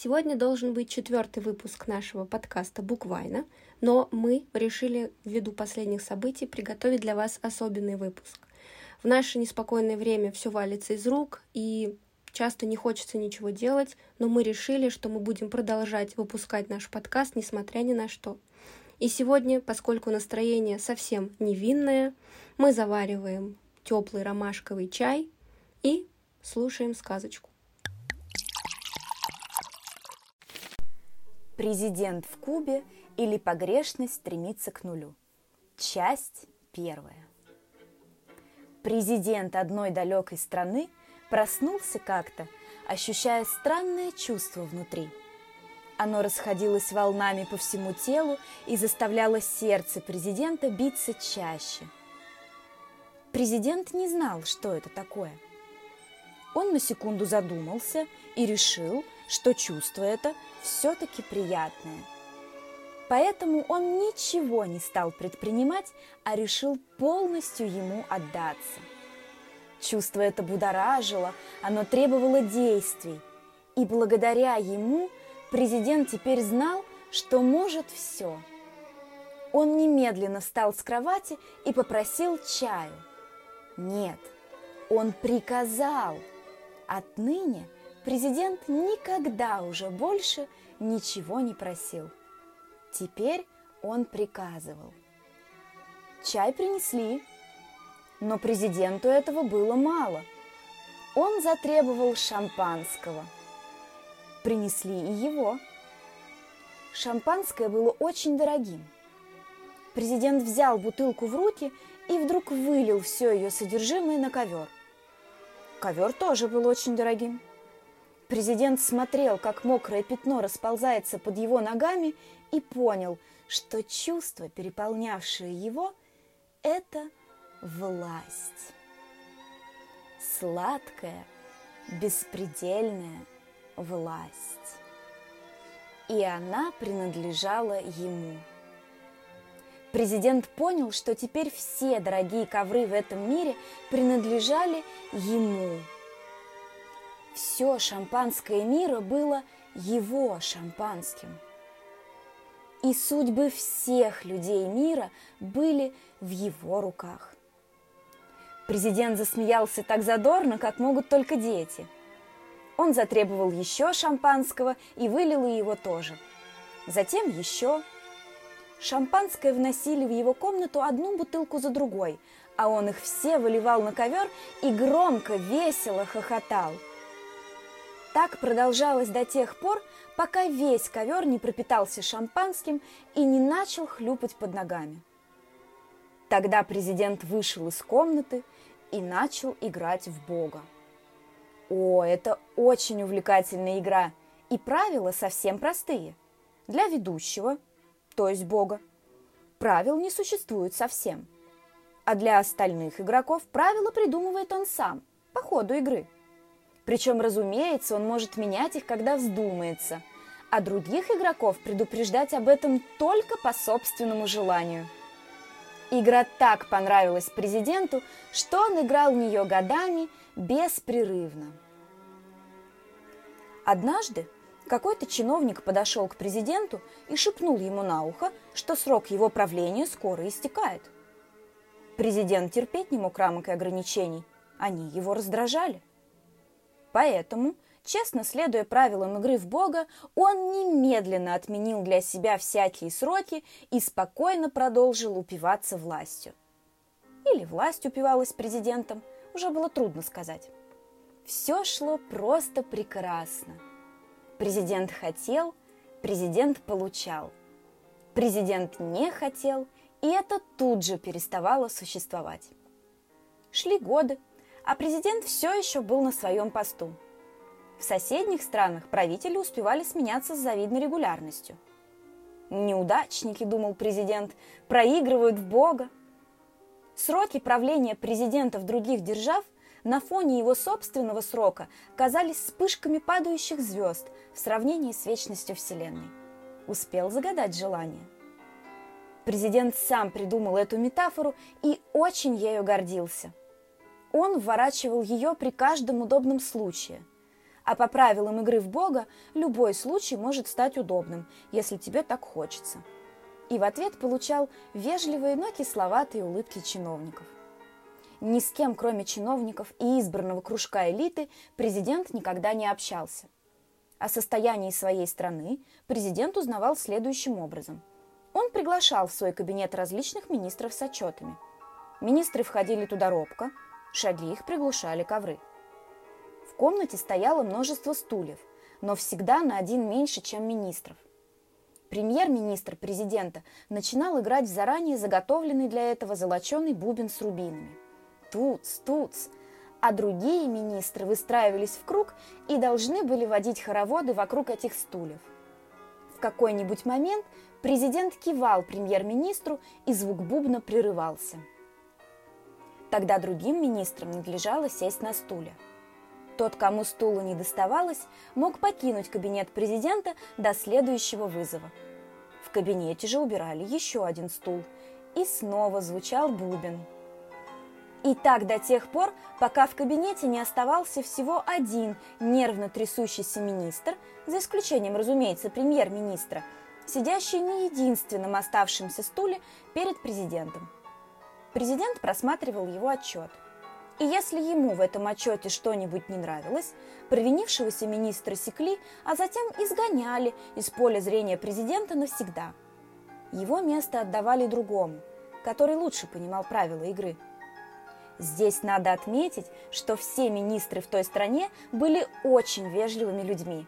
Сегодня должен быть четвертый выпуск нашего подкаста «Буквально», но мы решили ввиду последних событий приготовить для вас особенный выпуск. В наше неспокойное время все валится из рук, и часто не хочется ничего делать, но мы решили, что мы будем продолжать выпускать наш подкаст, несмотря ни на что. И сегодня, поскольку настроение совсем невинное, мы завариваем теплый ромашковый чай и слушаем сказочку. Президент в Кубе или погрешность стремится к нулю. Часть первая. Президент одной далекой страны проснулся как-то, ощущая странное чувство внутри. Оно расходилось волнами по всему телу и заставляло сердце президента биться чаще. Президент не знал, что это такое. Он на секунду задумался и решил, что чувство это все-таки приятное. Поэтому он ничего не стал предпринимать, а решил полностью ему отдаться. Чувство это будоражило, оно требовало действий. И благодаря ему президент теперь знал, что может все. Он немедленно встал с кровати и попросил чаю. Нет, он приказал. Отныне – президент никогда уже больше ничего не просил. Теперь он приказывал. Чай принесли, но президенту этого было мало. Он затребовал шампанского. Принесли и его. Шампанское было очень дорогим. Президент взял бутылку в руки и вдруг вылил все ее содержимое на ковер. Ковер тоже был очень дорогим. Президент смотрел, как мокрое пятно расползается под его ногами, и понял, что чувство, переполнявшее его, это власть. Сладкая, беспредельная власть. И она принадлежала ему. Президент понял, что теперь все дорогие ковры в этом мире принадлежали ему – все шампанское мира было его шампанским. И судьбы всех людей мира были в его руках. Президент засмеялся так задорно, как могут только дети. Он затребовал еще шампанского и вылил его тоже. Затем еще. Шампанское вносили в его комнату одну бутылку за другой, а он их все выливал на ковер и громко, весело хохотал – так продолжалось до тех пор, пока весь ковер не пропитался шампанским и не начал хлюпать под ногами. Тогда президент вышел из комнаты и начал играть в Бога. О, это очень увлекательная игра, и правила совсем простые. Для ведущего, то есть Бога, правил не существует совсем. А для остальных игроков правила придумывает он сам, по ходу игры – причем, разумеется, он может менять их, когда вздумается, а других игроков предупреждать об этом только по собственному желанию. Игра так понравилась президенту, что он играл в нее годами беспрерывно. Однажды какой-то чиновник подошел к президенту и шепнул ему на ухо, что срок его правления скоро истекает. Президент терпеть не мог рамок и ограничений, они его раздражали. Поэтому, честно следуя правилам игры в Бога, он немедленно отменил для себя всякие сроки и спокойно продолжил упиваться властью. Или власть упивалась президентом, уже было трудно сказать. Все шло просто прекрасно. Президент хотел, президент получал. Президент не хотел, и это тут же переставало существовать. Шли годы, а президент все еще был на своем посту. В соседних странах правители успевали сменяться с завидной регулярностью. Неудачники, думал президент, проигрывают в Бога. Сроки правления президентов других держав на фоне его собственного срока казались вспышками падающих звезд в сравнении с вечностью Вселенной. Успел загадать желание. Президент сам придумал эту метафору и очень ею гордился – он вворачивал ее при каждом удобном случае. А по правилам игры в Бога любой случай может стать удобным, если тебе так хочется. И в ответ получал вежливые, но кисловатые улыбки чиновников. Ни с кем, кроме чиновников и избранного кружка элиты, президент никогда не общался. О состоянии своей страны президент узнавал следующим образом. Он приглашал в свой кабинет различных министров с отчетами. Министры входили туда робко, шаги их приглушали ковры – комнате стояло множество стульев, но всегда на один меньше, чем министров. Премьер-министр президента начинал играть в заранее заготовленный для этого золоченый бубен с рубинами. Туц, туц. А другие министры выстраивались в круг и должны были водить хороводы вокруг этих стульев. В какой-нибудь момент президент кивал премьер-министру, и звук бубна прерывался. Тогда другим министрам надлежало сесть на стулья – тот, кому стула не доставалось, мог покинуть кабинет президента до следующего вызова. В кабинете же убирали еще один стул, и снова звучал бубен. И так до тех пор, пока в кабинете не оставался всего один нервно трясущийся министр, за исключением, разумеется, премьер-министра, сидящий на единственном оставшемся стуле перед президентом. Президент просматривал его отчет – и если ему в этом отчете что-нибудь не нравилось, провинившегося министра секли, а затем изгоняли из поля зрения президента навсегда. Его место отдавали другому, который лучше понимал правила игры. Здесь надо отметить, что все министры в той стране были очень вежливыми людьми.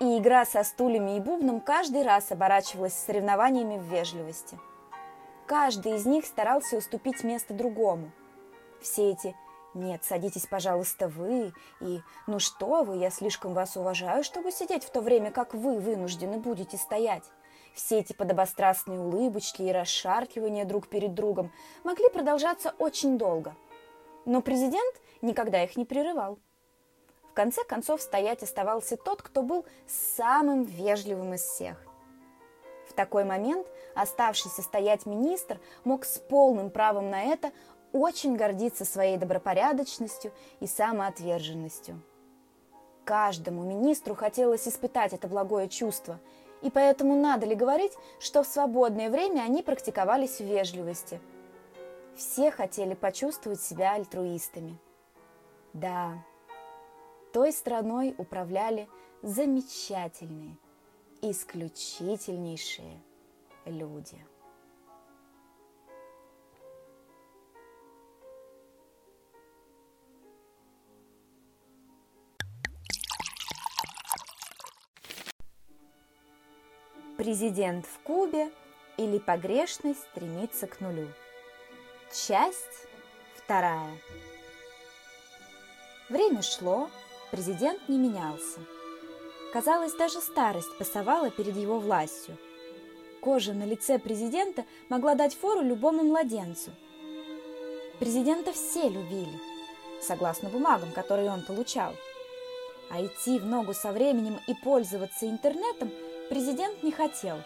И игра со стульями и бубном каждый раз оборачивалась соревнованиями в вежливости. Каждый из них старался уступить место другому. Все эти нет, садитесь, пожалуйста, вы. И ну что вы, я слишком вас уважаю, чтобы сидеть в то время, как вы вынуждены будете стоять. Все эти подобострастные улыбочки и расшаркивания друг перед другом могли продолжаться очень долго. Но президент никогда их не прерывал. В конце концов стоять оставался тот, кто был самым вежливым из всех. В такой момент оставшийся стоять министр мог с полным правом на это очень гордится своей добропорядочностью и самоотверженностью. Каждому министру хотелось испытать это благое чувство, и поэтому надо ли говорить, что в свободное время они практиковались в вежливости. Все хотели почувствовать себя альтруистами. Да, той страной управляли замечательные, исключительнейшие люди. Президент в Кубе или погрешность стремится к нулю. Часть вторая. Время шло, президент не менялся. Казалось, даже старость пасовала перед его властью. Кожа на лице президента могла дать фору любому младенцу. Президента все любили, согласно бумагам, которые он получал. А идти в ногу со временем и пользоваться интернетом – президент не хотел.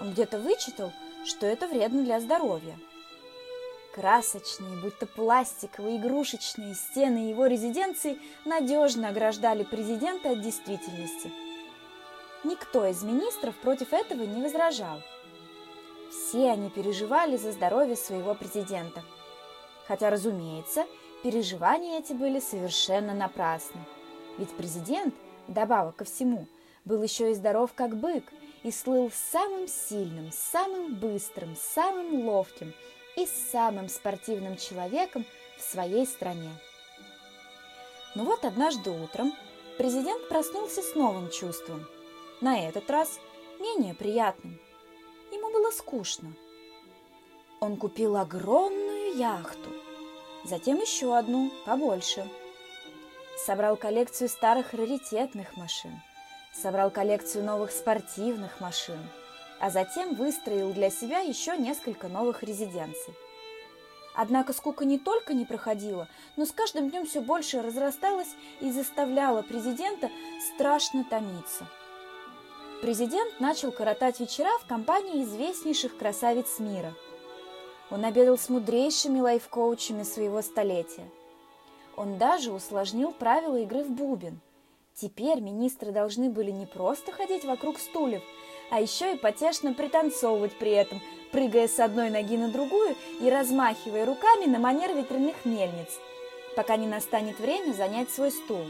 Он где-то вычитал, что это вредно для здоровья. Красочные, будто пластиковые, игрушечные стены его резиденции надежно ограждали президента от действительности. Никто из министров против этого не возражал. Все они переживали за здоровье своего президента. Хотя, разумеется, переживания эти были совершенно напрасны. Ведь президент, добавок ко всему – был еще и здоров, как бык, и слыл самым сильным, самым быстрым, самым ловким и самым спортивным человеком в своей стране. Но вот однажды утром президент проснулся с новым чувством, на этот раз менее приятным. Ему было скучно. Он купил огромную яхту, затем еще одну, побольше. Собрал коллекцию старых раритетных машин – собрал коллекцию новых спортивных машин, а затем выстроил для себя еще несколько новых резиденций. Однако скука не только не проходила, но с каждым днем все больше разрасталась и заставляла президента страшно томиться. Президент начал коротать вечера в компании известнейших красавиц мира. Он обедал с мудрейшими лайфкоучами своего столетия. Он даже усложнил правила игры в бубен – Теперь министры должны были не просто ходить вокруг стульев, а еще и потешно пританцовывать при этом, прыгая с одной ноги на другую и размахивая руками на манер ветряных мельниц, пока не настанет время занять свой стул.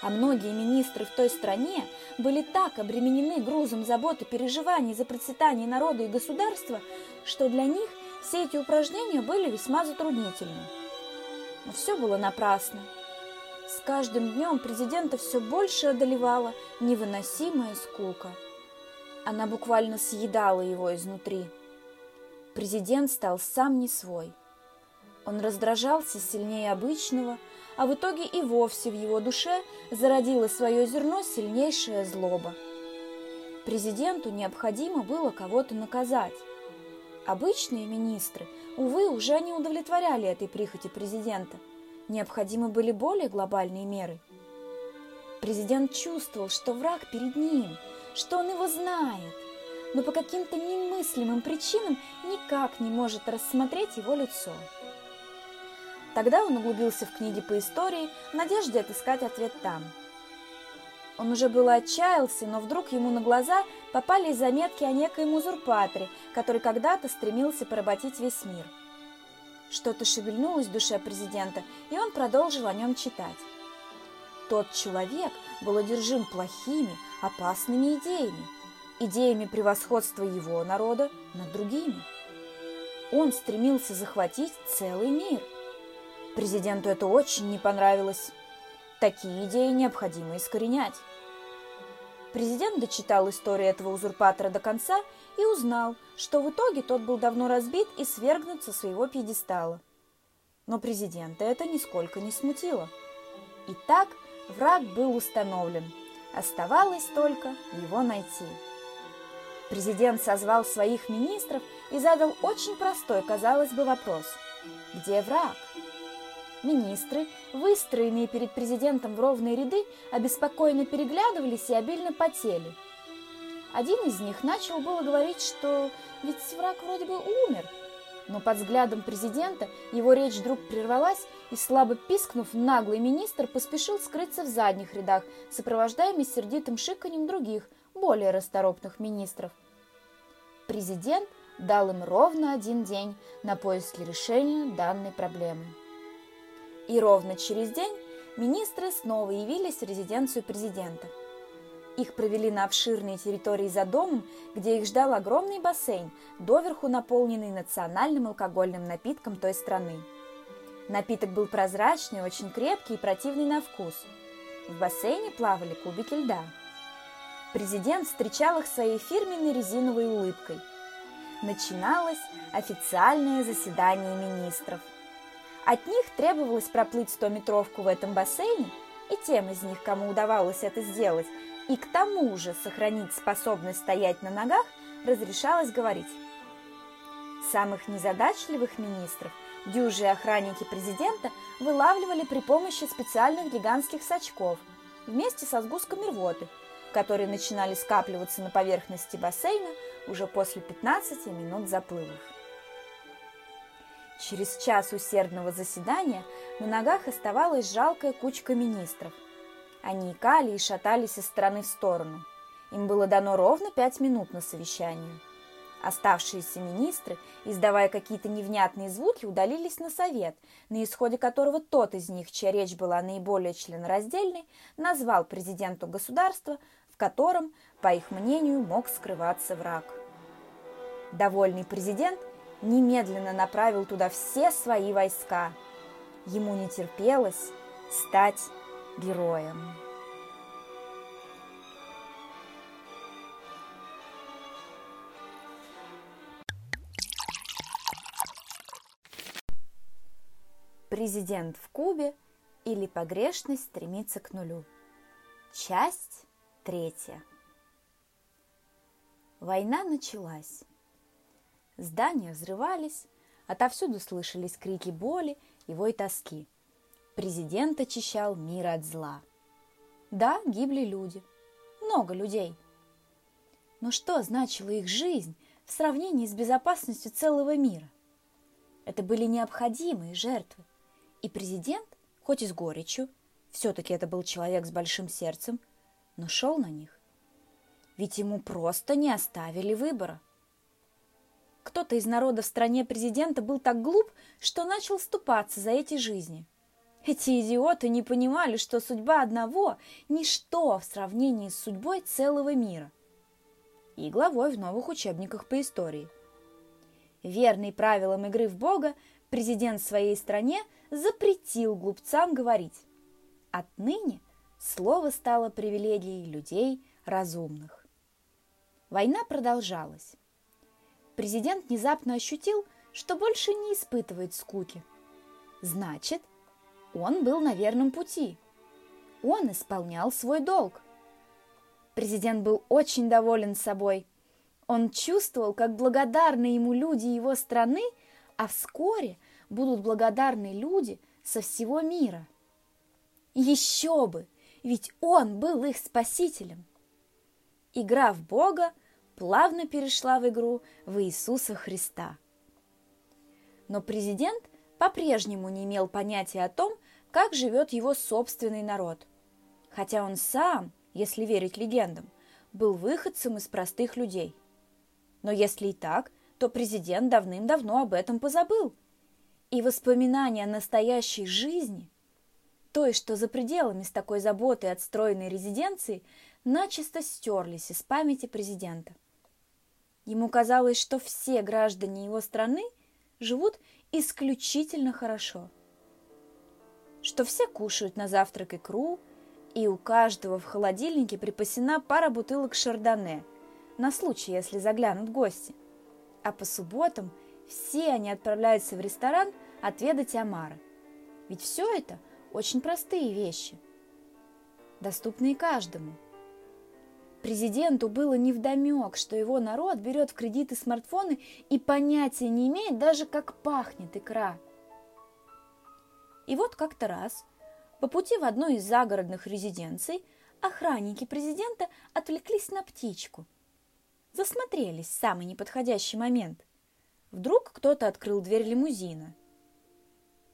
А многие министры в той стране были так обременены грузом забот и переживаний за процветание народа и государства, что для них все эти упражнения были весьма затруднительны. Но все было напрасно. С каждым днем президента все больше одолевала невыносимая скука. Она буквально съедала его изнутри. Президент стал сам не свой. Он раздражался сильнее обычного – а в итоге и вовсе в его душе зародило свое зерно сильнейшая злоба. Президенту необходимо было кого-то наказать. Обычные министры, увы, уже не удовлетворяли этой прихоти президента. Необходимы были более глобальные меры. Президент чувствовал, что враг перед ним, что он его знает, но по каким-то немыслимым причинам никак не может рассмотреть его лицо. Тогда он углубился в книги по истории в надежде отыскать ответ там. Он уже было отчаялся, но вдруг ему на глаза попали заметки о некоем узурпаторе, который когда-то стремился поработить весь мир. Что-то шевельнулось в душе президента, и он продолжил о нем читать. Тот человек был одержим плохими, опасными идеями, идеями превосходства его народа над другими. Он стремился захватить целый мир – Президенту это очень не понравилось. Такие идеи необходимо искоренять. Президент дочитал историю этого узурпатора до конца и узнал, что в итоге тот был давно разбит и свергнут со своего пьедестала. Но президента это нисколько не смутило. Итак, враг был установлен. Оставалось только его найти. Президент созвал своих министров и задал очень простой, казалось бы, вопрос. Где враг? Министры, выстроенные перед президентом в ровные ряды, обеспокоенно переглядывались и обильно потели. Один из них начал было говорить, что ведь враг вроде бы умер, но под взглядом президента его речь вдруг прервалась, и, слабо пискнув, наглый министр поспешил скрыться в задних рядах, сопровождаемый сердитым шиканьем других, более расторопных министров. Президент дал им ровно один день на поиски решения данной проблемы. И ровно через день министры снова явились в резиденцию президента. Их провели на обширные территории за домом, где их ждал огромный бассейн, доверху наполненный национальным алкогольным напитком той страны. Напиток был прозрачный, очень крепкий и противный на вкус. В бассейне плавали кубики льда. Президент встречал их своей фирменной резиновой улыбкой. Начиналось официальное заседание министров – от них требовалось проплыть 100-метровку в этом бассейне, и тем из них, кому удавалось это сделать, и к тому же сохранить способность стоять на ногах, разрешалось говорить. Самых незадачливых министров дюжи охранники президента вылавливали при помощи специальных гигантских сачков вместе со сгустками рвоты, которые начинали скапливаться на поверхности бассейна уже после 15 минут заплывов. Через час усердного заседания на ногах оставалась жалкая кучка министров. Они икали и шатались из стороны в сторону. Им было дано ровно пять минут на совещание. Оставшиеся министры, издавая какие-то невнятные звуки, удалились на совет, на исходе которого тот из них, чья речь была наиболее членораздельной, назвал президенту государства, в котором, по их мнению, мог скрываться враг. Довольный президент немедленно направил туда все свои войска. Ему не терпелось стать героем. Президент в Кубе или погрешность стремится к нулю. Часть третья. Война началась. Здания взрывались, отовсюду слышались крики боли и вой тоски. Президент очищал мир от зла. Да, гибли люди. Много людей. Но что значила их жизнь в сравнении с безопасностью целого мира? Это были необходимые жертвы. И президент, хоть и с горечью, все-таки это был человек с большим сердцем, но шел на них. Ведь ему просто не оставили выбора. Кто-то из народа в стране президента был так глуп, что начал ступаться за эти жизни. Эти идиоты не понимали, что судьба одного – ничто в сравнении с судьбой целого мира. И главой в новых учебниках по истории. Верный правилам игры в Бога, президент своей стране запретил глупцам говорить. Отныне слово стало привилегией людей разумных. Война продолжалась президент внезапно ощутил, что больше не испытывает скуки. Значит, он был на верном пути. Он исполнял свой долг. Президент был очень доволен собой. Он чувствовал, как благодарны ему люди его страны, а вскоре будут благодарны люди со всего мира. Еще бы, ведь он был их спасителем. Игра в Бога – плавно перешла в игру в Иисуса Христа. Но президент по-прежнему не имел понятия о том, как живет его собственный народ. Хотя он сам, если верить легендам, был выходцем из простых людей. Но если и так, то президент давным-давно об этом позабыл. И воспоминания о настоящей жизни, той, что за пределами с такой заботой отстроенной резиденции, начисто стерлись из памяти президента – Ему казалось, что все граждане его страны живут исключительно хорошо. Что все кушают на завтрак икру, и у каждого в холодильнике припасена пара бутылок шардоне на случай, если заглянут гости. А по субботам все они отправляются в ресторан отведать омара. Ведь все это очень простые вещи, доступные каждому – Президенту было невдомек, что его народ берет в кредиты смартфоны и понятия не имеет даже, как пахнет икра. И вот как-то раз по пути в одну из загородных резиденций охранники президента отвлеклись на птичку. Засмотрелись в самый неподходящий момент. Вдруг кто-то открыл дверь лимузина.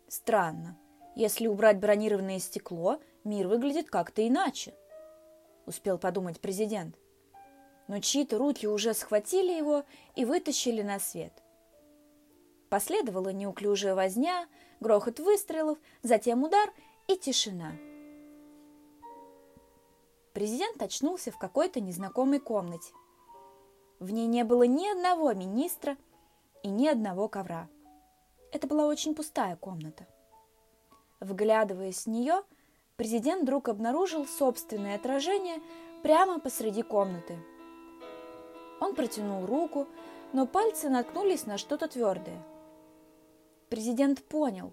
Странно. Если убрать бронированное стекло, мир выглядит как-то иначе –– успел подумать президент. Но чьи-то руки уже схватили его и вытащили на свет. Последовала неуклюжая возня, грохот выстрелов, затем удар и тишина. Президент очнулся в какой-то незнакомой комнате. В ней не было ни одного министра и ни одного ковра. Это была очень пустая комната. Вглядываясь в нее, президент вдруг обнаружил собственное отражение прямо посреди комнаты. Он протянул руку, но пальцы наткнулись на что-то твердое. Президент понял,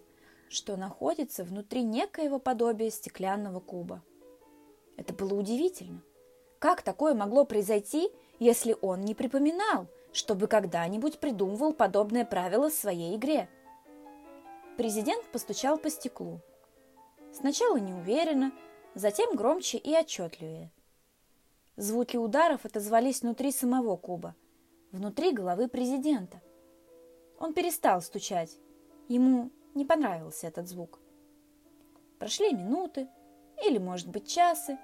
что находится внутри некоего подобия стеклянного куба. Это было удивительно. Как такое могло произойти, если он не припоминал, чтобы когда-нибудь придумывал подобное правило в своей игре? Президент постучал по стеклу – Сначала неуверенно, затем громче и отчетливее. Звуки ударов отозвались внутри самого куба, внутри головы президента. Он перестал стучать. Ему не понравился этот звук. Прошли минуты, или, может быть, часы,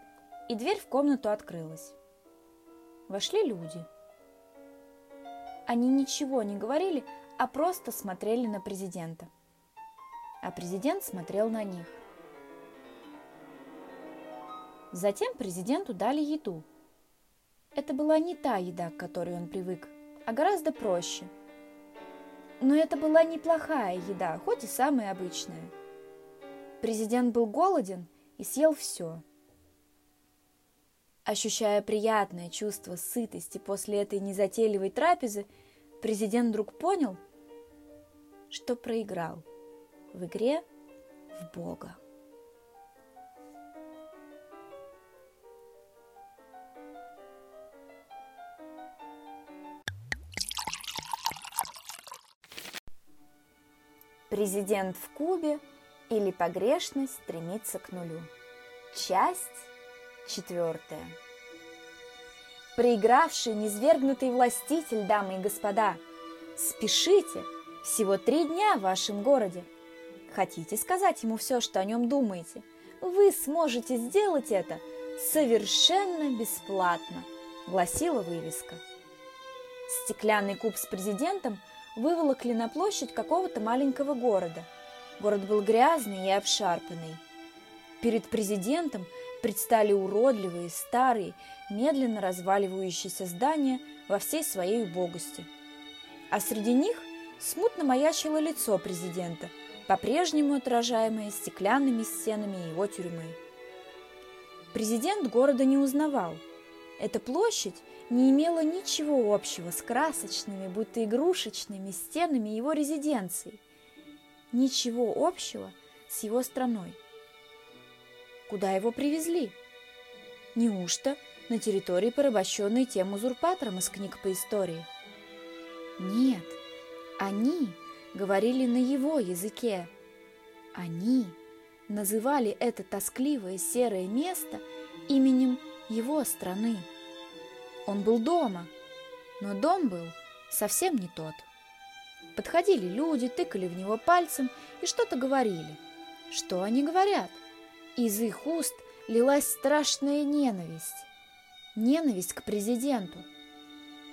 и дверь в комнату открылась. Вошли люди. Они ничего не говорили, а просто смотрели на президента. А президент смотрел на них. Затем президенту дали еду. Это была не та еда, к которой он привык, а гораздо проще. Но это была неплохая еда, хоть и самая обычная. Президент был голоден и съел все. Ощущая приятное чувство сытости после этой незатейливой трапезы, президент вдруг понял, что проиграл в игре в Бога. Президент в Кубе или погрешность стремится к нулю. Часть четвертая. Проигравший, низвергнутый властитель, дамы и господа, спешите, всего три дня в вашем городе. Хотите сказать ему все, что о нем думаете? вы сможете сделать это совершенно бесплатно, гласила вывеска. Стеклянный куб с президентом выволокли на площадь какого-то маленького города. Город был грязный и обшарпанный. Перед президентом предстали уродливые, старые, медленно разваливающиеся здания во всей своей убогости. А среди них смутно маячило лицо президента, по-прежнему отражаемое стеклянными стенами его тюрьмы. Президент города не узнавал. Эта площадь не имела ничего общего с красочными, будто игрушечными стенами его резиденции. Ничего общего с его страной. Куда его привезли? Неужто на территории, порабощенной тем узурпатором из книг по истории? Нет, они говорили на его языке. Они называли это тоскливое серое место именем его страны. Он был дома, но дом был совсем не тот. Подходили люди, тыкали в него пальцем и что-то говорили. Что они говорят? – из их уст лилась страшная ненависть. Ненависть к президенту.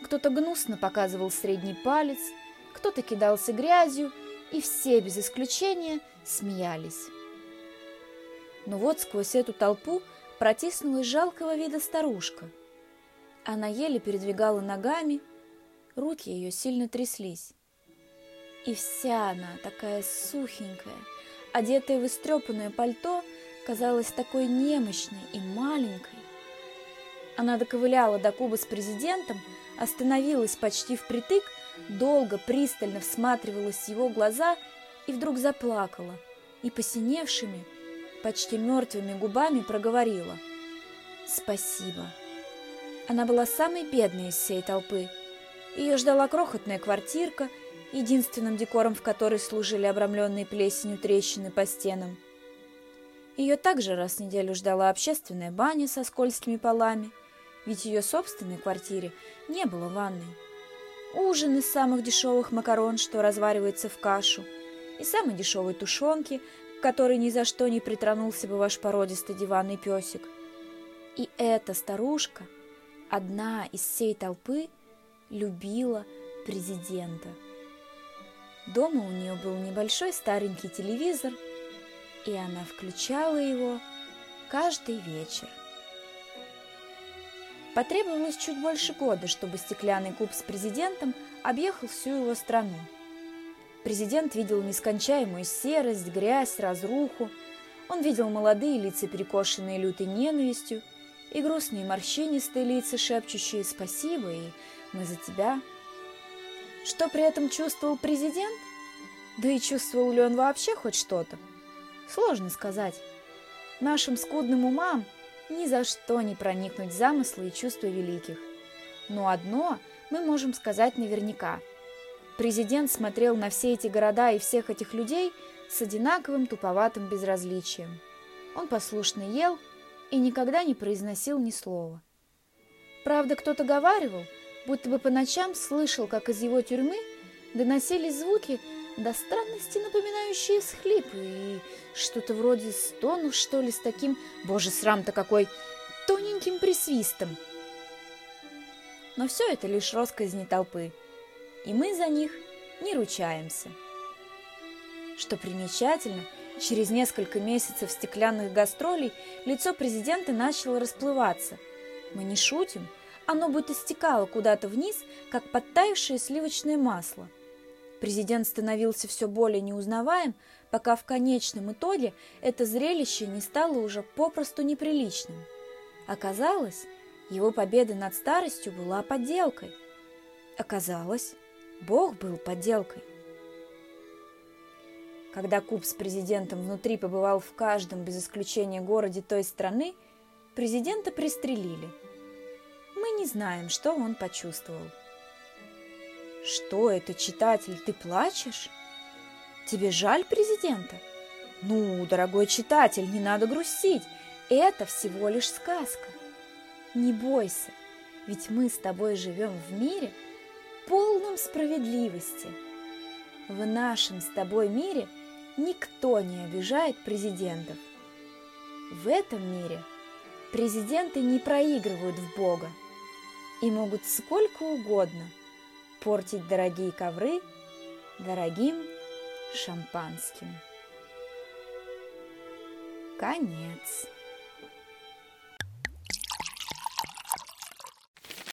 Кто-то гнусно показывал средний палец, кто-то кидался грязью, и все без исключения смеялись. Но вот сквозь эту толпу протиснулась жалкого вида старушка. Она еле передвигала ногами, руки ее сильно тряслись. И вся она такая сухенькая, одетая в истрепанное пальто, казалась такой немощной и маленькой. Она доковыляла до куба с президентом, остановилась почти впритык, долго пристально всматривалась в его глаза и вдруг заплакала и посиневшими, почти мертвыми губами проговорила «Спасибо». Она была самой бедной из всей толпы. Ее ждала крохотная квартирка, единственным декором в которой служили обрамленные плесенью трещины по стенам. Ее также раз в неделю ждала общественная баня со скользкими полами, ведь в ее собственной квартире не было ванной. Ужин из самых дешевых макарон, что разваривается в кашу, и самой дешевой тушенки, которой ни за что не притронулся бы ваш породистый диванный песик. И эта старушка, одна из всей толпы, любила президента. Дома у нее был небольшой старенький телевизор – и она включала его каждый вечер. Потребовалось чуть больше года, чтобы стеклянный куб с президентом объехал всю его страну. Президент видел нескончаемую серость, грязь, разруху. Он видел молодые лица, перекошенные лютой ненавистью, и грустные морщинистые лица, шепчущие «Спасибо» и «Мы за тебя». Что при этом чувствовал президент? Да и чувствовал ли он вообще хоть что-то? Сложно сказать. Нашим скудным умам ни за что не проникнуть замыслы и чувства великих. Но одно мы можем сказать наверняка. Президент смотрел на все эти города и всех этих людей с одинаковым туповатым безразличием. Он послушно ел и никогда не произносил ни слова. Правда, кто-то говаривал, будто бы по ночам слышал, как из его тюрьмы доносились звуки, до странности напоминающие схлипы и что-то вроде стону, что ли, с таким, боже, срам-то какой, тоненьким присвистом. Но все это лишь росказни толпы, и мы за них не ручаемся. Что примечательно, через несколько месяцев стеклянных гастролей лицо президента начало расплываться. Мы не шутим, оно будто стекало куда-то вниз, как подтаявшее сливочное масло – Президент становился все более неузнаваем, пока в конечном итоге это зрелище не стало уже попросту неприличным. Оказалось, его победа над старостью была подделкой. Оказалось, Бог был подделкой. Когда Куб с президентом внутри побывал в каждом, без исключения, городе той страны, президента пристрелили. Мы не знаем, что он почувствовал. Что это, читатель, ты плачешь? Тебе жаль президента? Ну, дорогой читатель, не надо грустить. Это всего лишь сказка. Не бойся, ведь мы с тобой живем в мире, полном справедливости. В нашем с тобой мире никто не обижает президентов. В этом мире президенты не проигрывают в Бога и могут сколько угодно портить дорогие ковры дорогим шампанским. Конец.